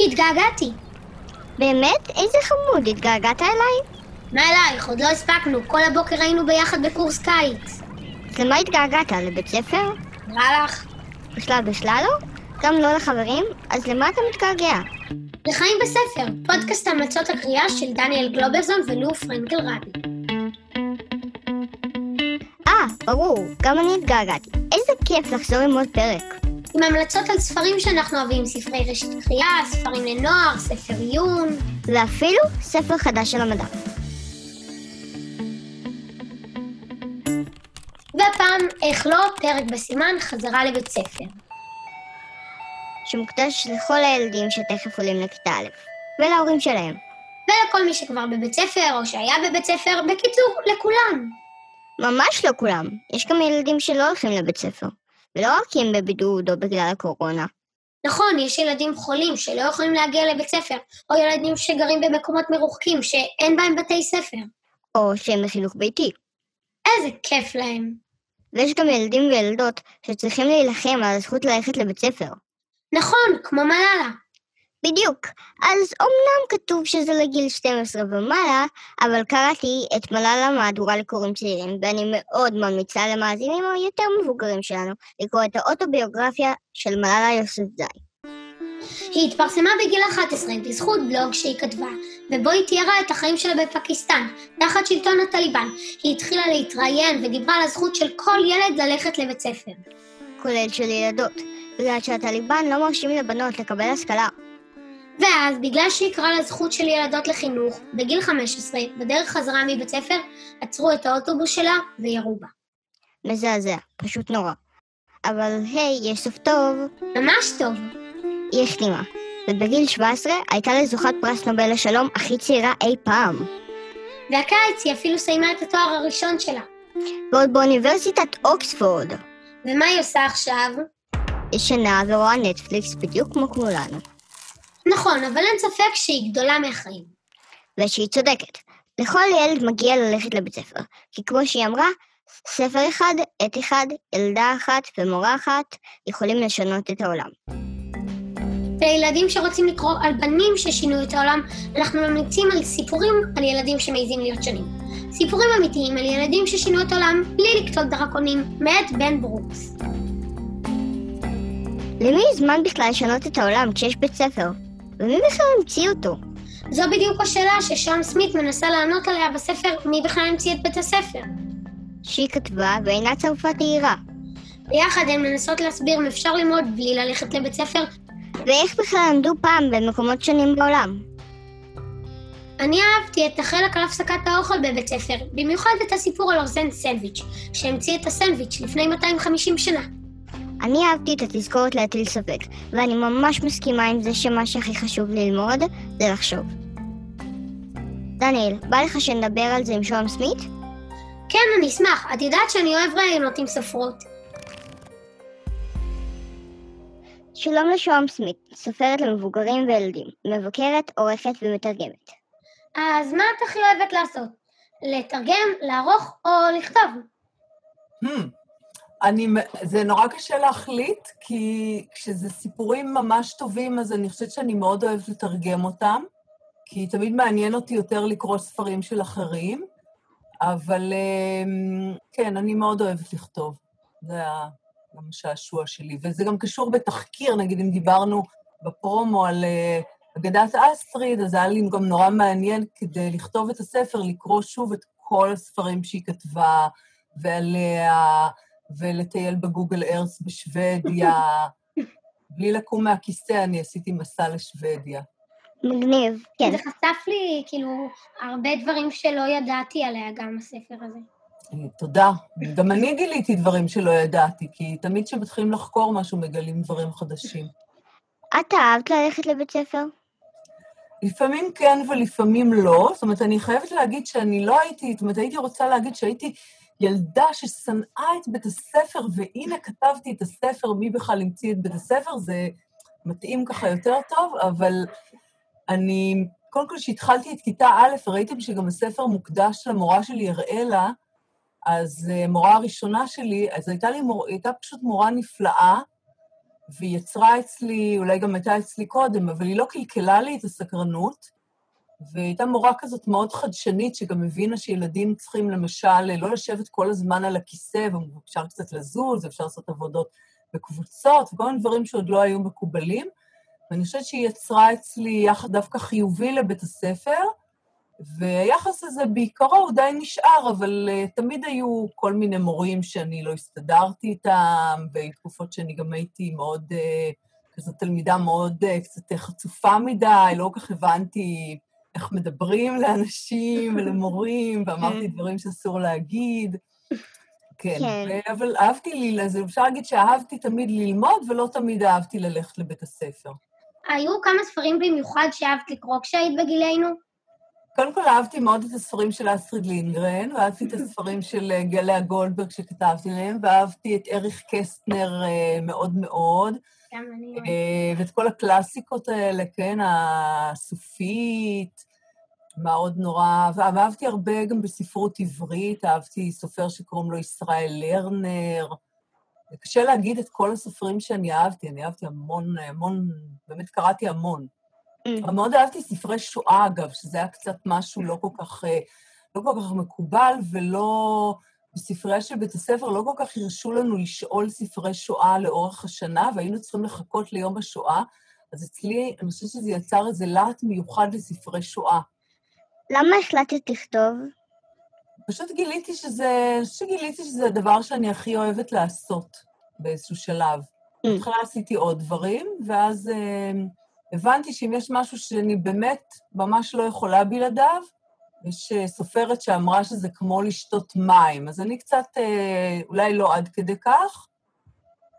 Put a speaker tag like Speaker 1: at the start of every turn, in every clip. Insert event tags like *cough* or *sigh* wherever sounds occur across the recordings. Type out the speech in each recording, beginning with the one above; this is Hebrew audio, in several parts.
Speaker 1: התגעגעתי.
Speaker 2: באמת? איזה חמוד, התגעגעת אליי?
Speaker 1: מה אלייך? עוד לא הספקנו, כל הבוקר היינו ביחד בקורס קיץ.
Speaker 2: אז למה התגעגעת? לבית ספר?
Speaker 1: נראה לך?
Speaker 2: בכלל בכלל לא? גם לא לחברים? אז למה אתה מתגעגע?
Speaker 1: לחיים בספר, פודקאסט המלצות הקריאה של דניאל גלוברזון ולו פרנקל רבי.
Speaker 2: אה, ברור, גם אני התגעגעתי. איזה כיף לחזור עם עוד פרק.
Speaker 1: עם המלצות על ספרים שאנחנו אוהבים, ספרי רשת קריאה, ספרים לנוער, ספר עיון.
Speaker 2: ואפילו ספר חדש של המדע.
Speaker 1: והפעם, איך לא, פרק בסימן חזרה לבית ספר.
Speaker 2: שמוקדש לכל הילדים שתכף עולים לכיתה א', ולהורים שלהם.
Speaker 1: ולכל מי שכבר בבית ספר, או שהיה בבית ספר, בקיצור, לכולם.
Speaker 2: ממש לא כולם. יש גם ילדים שלא הולכים לבית ספר. ולא רק כי הם בבידוד או בגלל הקורונה.
Speaker 1: נכון, יש ילדים חולים שלא יכולים להגיע לבית ספר, או ילדים שגרים במקומות מרוחקים שאין בהם בתי ספר.
Speaker 2: או שהם בחינוך ביתי.
Speaker 1: איזה כיף להם.
Speaker 2: ויש גם ילדים וילדות שצריכים להילחם על הזכות ללכת לבית ספר.
Speaker 1: נכון, כמו מלאלה.
Speaker 2: בדיוק. אז אמנם כתוב שזה לגיל 12 ומעלה, אבל קראתי את מלאלה מהדורה לקוראים צעירים, ואני מאוד ממליצה למאזינים היותר מבוגרים שלנו לקרוא את האוטוביוגרפיה של מלאלה יוסף זי.
Speaker 1: היא התפרסמה בגיל 11 בזכות בלוג שהיא כתבה, ובו היא תיארה את החיים שלה בפקיסטן, תחת שלטון הטליבן. היא התחילה להתראיין ודיברה על הזכות של כל ילד ללכת לבית ספר.
Speaker 2: כולל של ילדות, בגלל שהטליבן לא מרשים לבנות לקבל השכלה.
Speaker 1: ואז, בגלל שהיא לזכות של ילדות לחינוך, בגיל 15, בדרך חזרה מבית ספר, עצרו את האוטובוס שלה וירו בה.
Speaker 2: מזעזע, פשוט נורא. אבל היי, יש סוף טוב.
Speaker 1: ממש טוב.
Speaker 2: היא החתימה, ובגיל 17 הייתה לזוכת פרס נובל לשלום הכי צעירה אי פעם.
Speaker 1: והקיץ היא אפילו סיימה את התואר הראשון שלה.
Speaker 2: ועוד באוניברסיטת אוקספורד.
Speaker 1: ומה היא עושה עכשיו?
Speaker 2: ישנה ורואה נטפליקס בדיוק כמו כולנו.
Speaker 1: נכון, אבל אין ספק שהיא גדולה מהחיים.
Speaker 2: ושהיא צודקת. לכל ילד מגיע ללכת לבית ספר, כי כמו שהיא אמרה, ספר אחד, עת אחד, ילדה אחת ומורה אחת יכולים לשנות את העולם.
Speaker 1: לילדים שרוצים לקרוא על בנים ששינו את העולם, אנחנו ממליצים על סיפורים על ילדים שמעיזים להיות שונים. סיפורים אמיתיים על ילדים ששינו את העולם בלי לקטול דרקונים, מאת בן ברוקס.
Speaker 2: למי זמן בכלל לשנות את העולם כשיש בית ספר? ומי בכלל המציא אותו?
Speaker 1: זו בדיוק השאלה ששון סמית מנסה לענות עליה בספר "מי בכלל המציא את בית הספר?"
Speaker 2: שהיא כתבה ואינה צרפת העירה.
Speaker 1: ביחד הן מנסות להסביר אם אפשר ללמוד בלי ללכת לבית ספר,
Speaker 2: ואיך בכלל למדו פעם במקומות שונים בעולם.
Speaker 1: אני אהבתי את החלק על הפסקת האוכל בבית ספר, במיוחד את הסיפור על אורזן סנדוויץ', שהמציא את הסנדוויץ' לפני 250 שנה.
Speaker 2: אני אהבתי את התזכורת להטיל ספק, ואני ממש מסכימה עם זה שמה שהכי חשוב ללמוד זה לחשוב. דניאל, בא לך שנדבר על זה עם שוהם סמית?
Speaker 1: כן, אני אשמח. את יודעת שאני אוהב רעיונות עם ספרות.
Speaker 2: שלום לשוהם סמית, סופרת למבוגרים וילדים, מבקרת, עורכת ומתרגמת.
Speaker 1: אז מה את הכי אוהבת לעשות? לתרגם, לערוך או לכתוב?
Speaker 3: Hmm. אני, זה נורא קשה להחליט, כי כשזה סיפורים ממש טובים, אז אני חושבת שאני מאוד אוהבת לתרגם אותם, כי תמיד מעניין אותי יותר לקרוא ספרים של אחרים, אבל אמ, כן, אני מאוד אוהבת לכתוב. זה גם השעשוע שלי. וזה גם קשור בתחקיר, נגיד אם דיברנו בפרומו על אה, אגדת אסטריד, אז היה לי גם נורא מעניין כדי לכתוב את הספר, לקרוא שוב את כל הספרים שהיא כתבה, ועליה, ולטייל בגוגל ארס בשוודיה. *laughs* בלי לקום מהכיסא, אני עשיתי מסע לשוודיה.
Speaker 2: מגניב, כן.
Speaker 1: זה חשף לי, כאילו, הרבה דברים שלא ידעתי עליה, גם הספר הזה.
Speaker 3: תודה. גם אני גיליתי דברים שלא ידעתי, כי תמיד כשמתחילים לחקור משהו, מגלים דברים חדשים.
Speaker 2: את אהבת ללכת לבית ספר?
Speaker 3: לפעמים כן ולפעמים לא. זאת אומרת, אני חייבת להגיד שאני לא הייתי, זאת אומרת, הייתי רוצה להגיד שהייתי ילדה ששנאה את בית הספר, והנה כתבתי את הספר, מי בכלל המציא את בית הספר, זה מתאים ככה יותר טוב, אבל אני, קודם כל, כשהתחלתי את כיתה א', ראיתם שגם הספר מוקדש למורה שלי, אראלה, אז uh, מורה הראשונה שלי, אז הייתה לי מור... הייתה פשוט מורה נפלאה, והיא יצרה אצלי, אולי גם הייתה אצלי קודם, אבל היא לא קלקלה לי את הסקרנות, והיא הייתה מורה כזאת מאוד חדשנית, שגם הבינה שילדים צריכים למשל לא לשבת כל הזמן על הכיסא, ואפשר קצת לזוז, אפשר לעשות עבודות בקבוצות, וכל מיני דברים שעוד לא היו מקובלים. ואני חושבת שהיא יצרה אצלי יחד דווקא חיובי לבית הספר, והיחס הזה בעיקרו הוא די נשאר, אבל uh, תמיד היו כל מיני מורים שאני לא הסתדרתי איתם, והיו תקופות שאני גם הייתי מאוד, uh, כזו תלמידה מאוד uh, קצת חצופה מדי, לא כל כך הבנתי איך מדברים לאנשים ולמורים, *laughs* ואמרתי
Speaker 2: כן.
Speaker 3: דברים שאסור להגיד. כן,
Speaker 2: כן.
Speaker 3: אבל אהבתי לי, אז אפשר להגיד שאהבתי תמיד ללמוד, ולא תמיד אהבתי ללכת לבית הספר.
Speaker 1: היו כמה ספרים במיוחד שאהבת לקרוא כשהיית בגילנו?
Speaker 3: קודם כל אהבתי מאוד את הספרים של אסטריד לינגרן, ואהבתי את הספרים של אה, גליה גולדברג שכתבתי להם, ואהבתי את אריך קסטנר אה, מאוד מאוד,
Speaker 1: גם אני...
Speaker 3: אה, ואת כל הקלאסיקות האלה, כן, הסופית, מה עוד נורא, ואהבתי הרבה גם בספרות עברית, אהבתי סופר שקוראים לו ישראל לרנר. קשה להגיד את כל הסופרים שאני אהבתי, אני אהבתי המון, המון, באמת קראתי המון.
Speaker 2: Mm.
Speaker 3: מאוד אהבתי ספרי שואה, אגב, שזה היה קצת משהו לא כל כך, אה, לא כל כך מקובל, ולא... בספרייה של בית הספר לא כל כך הרשו לנו לשאול ספרי שואה לאורך השנה, והיינו צריכים לחכות ליום השואה. אז אצלי, אני חושבת שזה יצר איזה להט מיוחד לספרי שואה.
Speaker 2: למה החלטת לכתוב?
Speaker 3: פשוט גיליתי שזה, חושבת שגיליתי שזה הדבר שאני הכי אוהבת לעשות באיזשהו שלב.
Speaker 2: Mm.
Speaker 3: בהתחלה עשיתי עוד דברים, ואז אה, הבנתי שאם יש משהו שאני באמת ממש לא יכולה בלעדיו, יש אה, סופרת שאמרה שזה כמו לשתות מים, אז אני קצת, אה, אולי לא עד כדי כך,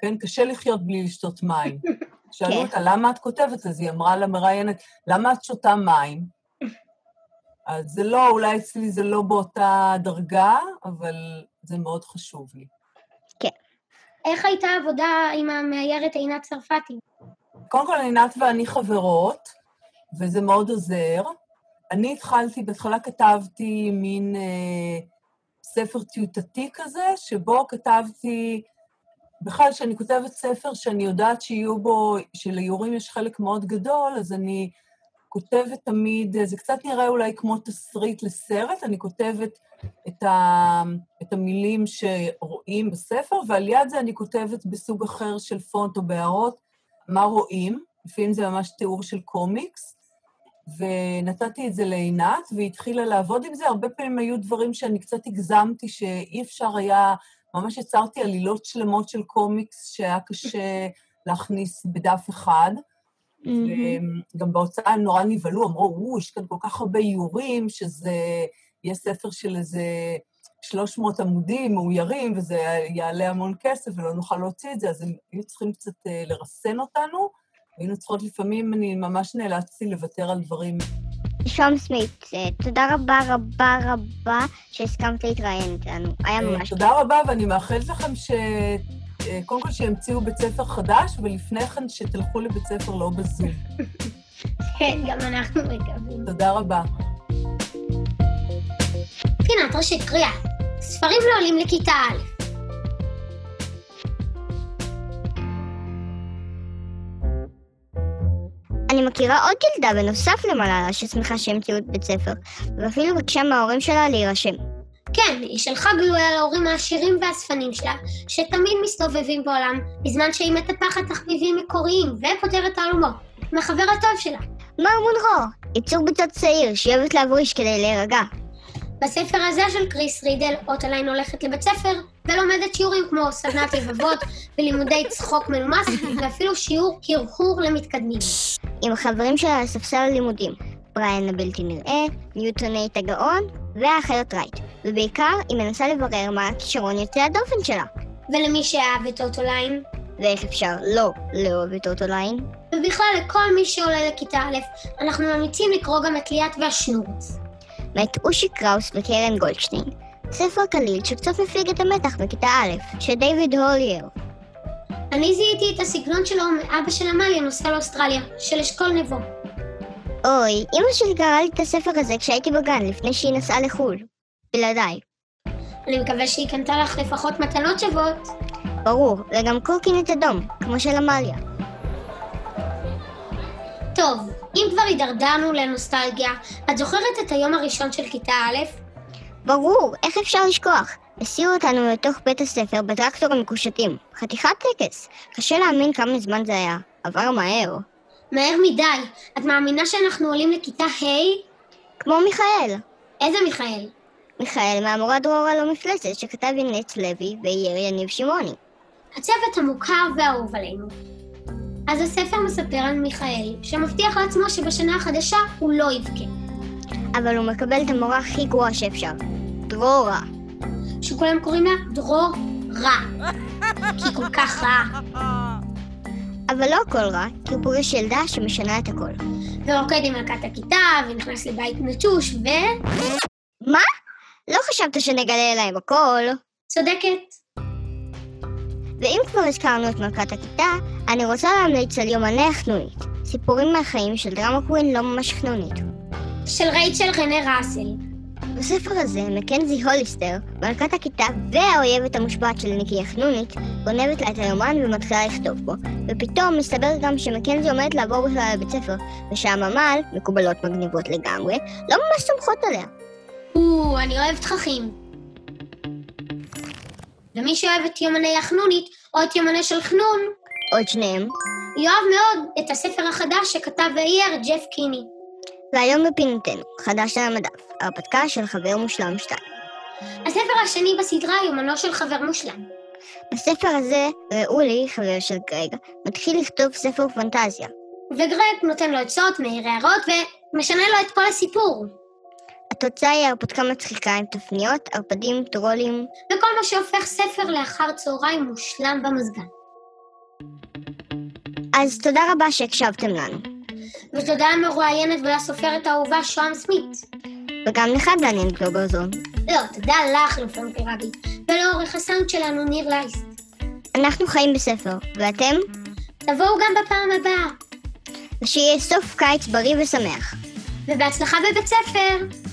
Speaker 3: כן, קשה לחיות בלי לשתות מים. *laughs* שאלו
Speaker 2: כן.
Speaker 3: אותה, למה את כותבת? אז היא אמרה למראיינת, למה את שותה מים? *laughs* אז זה לא, אולי אצלי זה לא באותה דרגה, אבל זה מאוד חשוב לי.
Speaker 1: איך הייתה העבודה עם המאיירת עינת צרפתי?
Speaker 3: קודם כל, עינת ואני חברות, וזה מאוד עוזר. אני התחלתי, בהתחלה כתבתי מין אה, ספר טיוטתי כזה, שבו כתבתי, בכלל, כשאני כותבת ספר שאני יודעת שיהיו בו, שליורים יש חלק מאוד גדול, אז אני כותבת תמיד, זה קצת נראה אולי כמו תסריט לסרט, אני כותבת את, ה, את המילים שרואים בספר, ועל יד זה אני כותבת בסוג אחר של פונט או בהערות מה רואים, לפעמים זה ממש תיאור של קומיקס, ונתתי את זה לעינת, והיא התחילה לעבוד עם זה. הרבה פעמים היו דברים שאני קצת הגזמתי, שאי אפשר היה, ממש יצרתי עלילות שלמות של קומיקס שהיה קשה להכניס בדף אחד.
Speaker 2: מהמם.
Speaker 3: וגם בהוצאה הם נורא נבהלו, אמרו, או, יש כאן כל כך הרבה איורים, שזה יהיה ספר של איזה 300 עמודים מאוירים, וזה יעלה המון כסף ולא נוכל להוציא את זה, אז הם היו צריכים קצת אה, לרסן אותנו. היינו צריכות לפעמים, אני ממש נאלצתי לוותר על דברים.
Speaker 2: שום סמית, אה, תודה רבה רבה רבה שהסכמת להתראיין איתנו. היה
Speaker 3: אה,
Speaker 2: ממש
Speaker 3: תודה רבה, ואני מאחלת לכם ש... קודם כל שימציאו בית ספר חדש, ולפני כן שתלכו לבית ספר לא בזום. *laughs*
Speaker 1: כן, גם אנחנו מקווים.
Speaker 3: תודה רבה.
Speaker 1: פינת ראשית קריאה. ספרים לעולים לכיתה א'.
Speaker 2: אני מכירה עוד ילדה בנוסף למלאלה ששמחה שהמציאו את בית ספר, ואפילו ביקשה מההורים שלה להירשם.
Speaker 1: כן, היא שלחה גלויה להורים העשירים והאספנים שלה, שתמיד מסתובבים בעולם, בזמן שהיא מטפחת תחביבים מקוריים ופותרת תעלומות, עם החבר הטוב שלה.
Speaker 2: מר מונרו, יצור ביצות צעיר שאוהבת להבריש כדי להירגע.
Speaker 1: בספר הזה של קריס רידל, אוטוליין הולכת לבית ספר ולומדת שיעורים כמו סדנת לבבות *laughs* ולימודי צחוק מנומס, *laughs* ואפילו שיעור הרהור למתקדמים.
Speaker 2: עם החברים שלה על ספסל הלימודים, בריאן הבלתי נראה, ניוטונייט הגאון והאחיות רייט, ובעיקר היא מנסה לברר מה הכישרון יוצא הדופן שלה,
Speaker 1: ולמי שאהב את אוטוליין,
Speaker 2: ואיך אפשר לא לאהוב את אוטוליין.
Speaker 1: ובכלל לכל מי שעולה לכיתה א', אנחנו ממליצים לקרוא גם את ליאת והשנורץ.
Speaker 2: מאת אושי קראוס וקרן גולדשטיין. ספר קליל שקצת מפיג את המתח בכיתה א', של דיוויד הולייר.
Speaker 1: אני זיהיתי את הסגנון שלו מאבא של עמליה נוסע לאוסטרליה, של אשכול נבו.
Speaker 2: אוי, אמא שלי קראה לי את הספר הזה כשהייתי בגן, לפני שהיא נסעה לחו"ל. בלעדיי.
Speaker 1: אני מקווה שהיא קנתה לך לפחות מתנות שוות.
Speaker 2: ברור, וגם קורקינט אדום, כמו של עמליה.
Speaker 1: טוב, אם כבר הידרדרנו לנוסטלגיה, את זוכרת את היום הראשון של כיתה א'?
Speaker 2: ברור, איך אפשר לשכוח? הסיעו אותנו לתוך בית הספר בטרקטור המקושטים. חתיכת טקס. קשה להאמין כמה זמן זה היה. עבר מהר.
Speaker 1: מהר מדי. את מאמינה שאנחנו עולים לכיתה ה'?
Speaker 2: כמו מיכאל.
Speaker 1: איזה מיכאל?
Speaker 2: מיכאל מהמורה דרור על המפלצת שכתב עם נץ לוי ואייר יניב שמעוני.
Speaker 1: הצוות המוכר והאהוב עלינו. אז הספר מספר על מיכאל, שמבטיח לעצמו שבשנה החדשה הוא לא יבכה.
Speaker 2: אבל הוא מקבל את המורה הכי גרועה שאפשר. דרורה.
Speaker 1: שכולם קוראים לה דרור רע. כי היא כל כך רעה.
Speaker 2: אבל לא הכל רע, כי הוא פוגש ילדה שמשנה את הכל.
Speaker 1: ורוקד עם מלכת הכיתה, ונכנס לבית נטוש, ו...
Speaker 2: מה? לא חשבת שנגלה להם הכל.
Speaker 1: צודקת.
Speaker 2: ואם כבר הזכרנו את מלכת הכיתה, אני רוצה להמליץ על יומני החנונית. סיפורים מהחיים של דרמה קווין לא ממש חנונית.
Speaker 1: של רייצ'ל רנה ראסל.
Speaker 2: בספר הזה, מקנזי הוליסטר, מלכת הכיתה והאויבת המושבעת של ניקי החנונית, גונבת לה את היומן ומתחילה לכתוב בו, ופתאום מסתבר גם שמקנזי עומדת לעבור בכלל לבית ספר, ושהממ"ל, מקובלות מגניבות לגמרי, לא ממש סומכות עליה.
Speaker 1: או, אני אוהב תככים. ומי שאוהב את יומני החנונית, או את יומני של חנון,
Speaker 2: או את שניהם.
Speaker 1: יאהב מאוד את הספר החדש שכתב ואייר ג'ף קיני.
Speaker 2: והיום בפינתנו, חדש על המדף, הרפתקה של חבר מושלם 2.
Speaker 1: הספר השני בסדרה יומנו של חבר מושלם.
Speaker 2: בספר הזה, ראולי, חבר של גרג, מתחיל לכתוב ספר פנטזיה.
Speaker 1: וגרג נותן לו עצות, מעיר הערות, ומשנה לו את כל הסיפור.
Speaker 2: התוצאה היא הרפתקה מצחיקה עם תפניות, ערפדים, טרולים.
Speaker 1: וכל מה שהופך ספר לאחר צהריים מושלם במזגן.
Speaker 2: אז תודה רבה שהקשבתם לנו.
Speaker 1: ותודה למרואיינת ולסופרת האהובה שוהם סמית.
Speaker 2: וגם לך, דניאל גלוברזון.
Speaker 1: לא, תודה לך, נופלון פירבי, ולעורך הסאונד שלנו, ניר לייסט.
Speaker 2: אנחנו חיים בספר, ואתם?
Speaker 1: תבואו גם בפעם הבאה.
Speaker 2: ושיהיה סוף קיץ בריא ושמח.
Speaker 1: ובהצלחה בבית ספר!